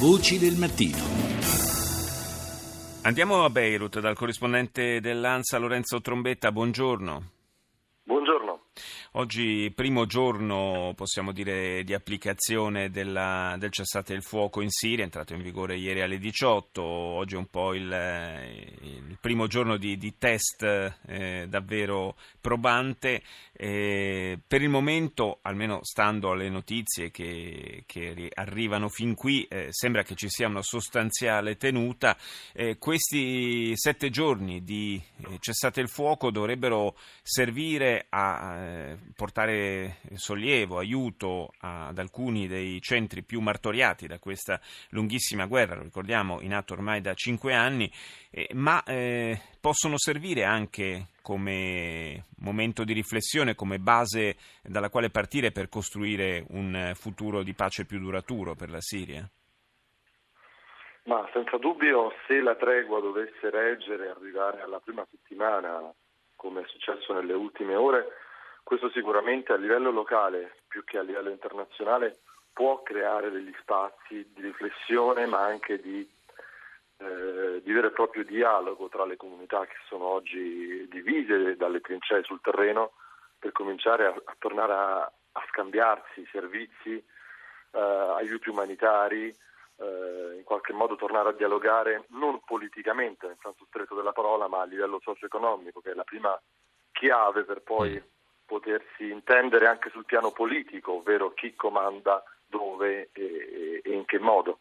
Voci del mattino. Andiamo a Beirut dal corrispondente dell'ANSA Lorenzo Trombetta, buongiorno. Oggi primo giorno, possiamo dire, di applicazione della, del cessate il fuoco in Siria, è entrato in vigore ieri alle 18, oggi è un po' il, il primo giorno di, di test eh, davvero probante. Eh, per il momento, almeno stando alle notizie che, che arrivano fin qui, eh, sembra che ci sia una sostanziale tenuta. Eh, questi sette giorni di eh, cessate il fuoco dovrebbero servire a eh, portare sollievo, aiuto ad alcuni dei centri più martoriati da questa lunghissima guerra, lo ricordiamo, in atto ormai da cinque anni, eh, ma eh, possono servire anche come momento di riflessione, come base dalla quale partire per costruire un futuro di pace più duraturo per la Siria? Ma senza dubbio se la tregua dovesse reggere e arrivare alla prima settimana, come è successo nelle ultime ore, questo sicuramente a livello locale, più che a livello internazionale, può creare degli spazi di riflessione, ma anche di, eh, di vero e proprio dialogo tra le comunità che sono oggi divise dalle trincee sul terreno, per cominciare a, a tornare a, a, scambiarsi servizi, eh, aiuti umanitari, eh, in qualche modo tornare a dialogare non politicamente nel senso stretto della parola, ma a livello socio-economico, che è la prima chiave per poi mm potersi intendere anche sul piano politico, ovvero chi comanda dove e, in che modo.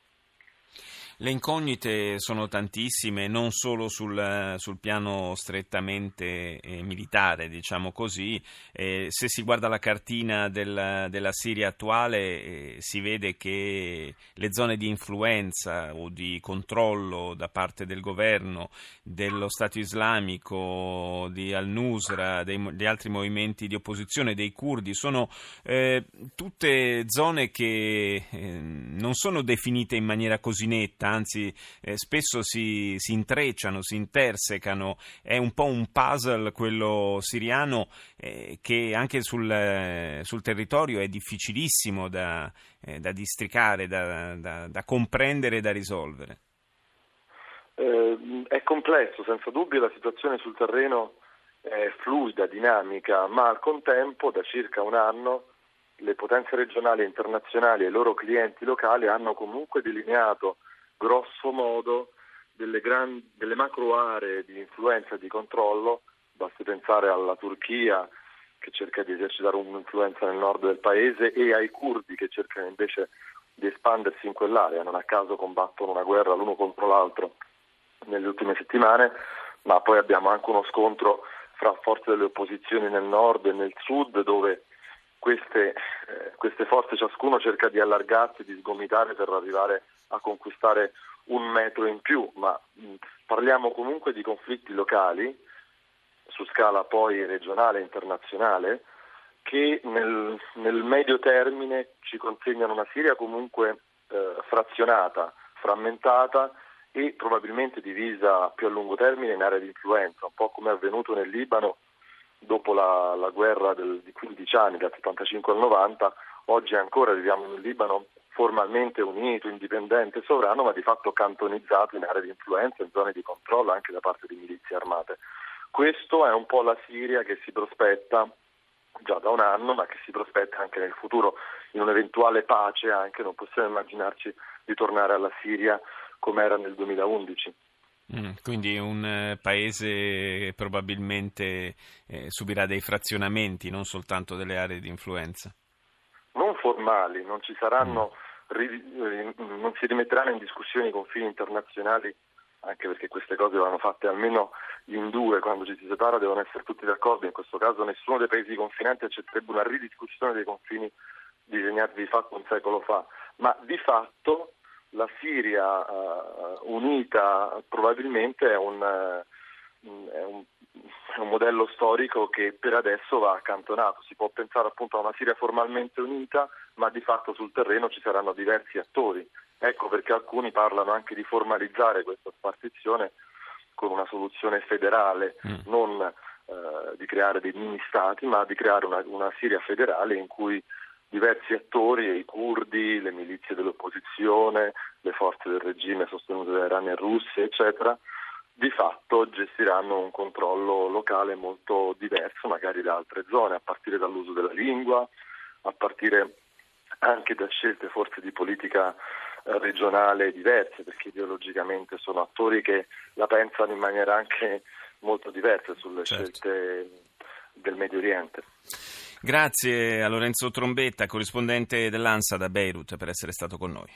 Le incognite sono tantissime, non solo sul, sul piano strettamente eh, militare, diciamo così. Eh, se si guarda la cartina del, della Siria attuale, eh, si vede che le zone di influenza o di controllo da parte del governo, dello Stato islamico, di Al-Nusra, dei, degli altri movimenti di opposizione, dei curdi, sono eh, tutte zone che eh, non sono definite in maniera così netta anzi eh, spesso si, si, intrecciano, si intersecano, è un po' un puzzle quello siriano eh, che anche sul, eh, sul, territorio è difficilissimo da, eh, da districare, da, da, da comprendere e da risolvere. Eh, è complesso, senza dubbio la situazione sul terreno è fluida, dinamica, ma al contempo da circa un anno le potenze regionali e internazionali e i loro clienti locali hanno comunque delineato grosso modo delle, gran, delle macro aree di influenza e di controllo, basti pensare alla Turchia che cerca di esercitare un'influenza nel nord del paese e ai curdi che cercano invece di espandersi in quell'area, non a caso combattono una guerra l'uno contro l'altro nelle ultime settimane, ma poi abbiamo anche uno scontro fra forze delle opposizioni nel nord e nel sud dove queste, eh, queste forze ciascuno cerca di allargarsi, di sgomitare per arrivare a conquistare un metro in più, ma mh, parliamo comunque di conflitti locali su scala poi regionale e internazionale che nel, nel, medio termine ci consegnano una Siria comunque eh, frazionata, frammentata e probabilmente divisa più a lungo termine in aree di influenza, un po' come è avvenuto nel Libano dopo la, la guerra del, di 15 anni, dal 75 al 90, oggi ancora viviamo in Libano formalmente unito, indipendente, sovrano, ma di fatto cantonizzato in aree di influenza, in zone di controllo anche da parte di milizie armate. Questo è un po' la Siria che si prospetta già da un anno, ma che si prospetta anche nel futuro, in un'eventuale pace anche, non possiamo immaginarci di tornare alla Siria come era nel 2011. Mm, quindi un eh, paese probabilmente eh, subirà dei frazionamenti, non soltanto delle aree di influenza. Non formali, non ci saranno, mm. Ri, non si rimetteranno in discussione i confini internazionali, anche perché queste cose vanno fatte almeno in due, quando ci si separa devono essere tutti d'accordo, in questo caso nessuno dei paesi confinanti accetterebbe una ridiscussione dei confini disegnati di fatto un secolo fa, ma di fatto la Siria uh, unita probabilmente è un, uh, è, un, è un, modello storico che per adesso va accantonato. Si può pensare appunto a una Siria formalmente unita, ma di fatto sul terreno ci saranno diversi attori. Ecco perché alcuni parlano anche di formalizzare questa spartizione con una soluzione federale, mm. non uh, di creare dei mini stati, ma di creare una, una Siria federale in cui diversi attori, i curdi, le milizie dell'opposizione, le forze del regime sostenute da Iran e Russia, eccetera, di fatto gestiranno un controllo locale molto diverso magari da altre zone, a partire dall'uso della lingua, a partire anche da scelte forse di politica eh, regionale diverse, perché ideologicamente sono attori che la pensano in maniera anche molto diversa sulle certo. scelte del Medio Oriente. Grazie a Lorenzo Trombetta, corrispondente dell'ANSA da Beirut, per essere stato con noi.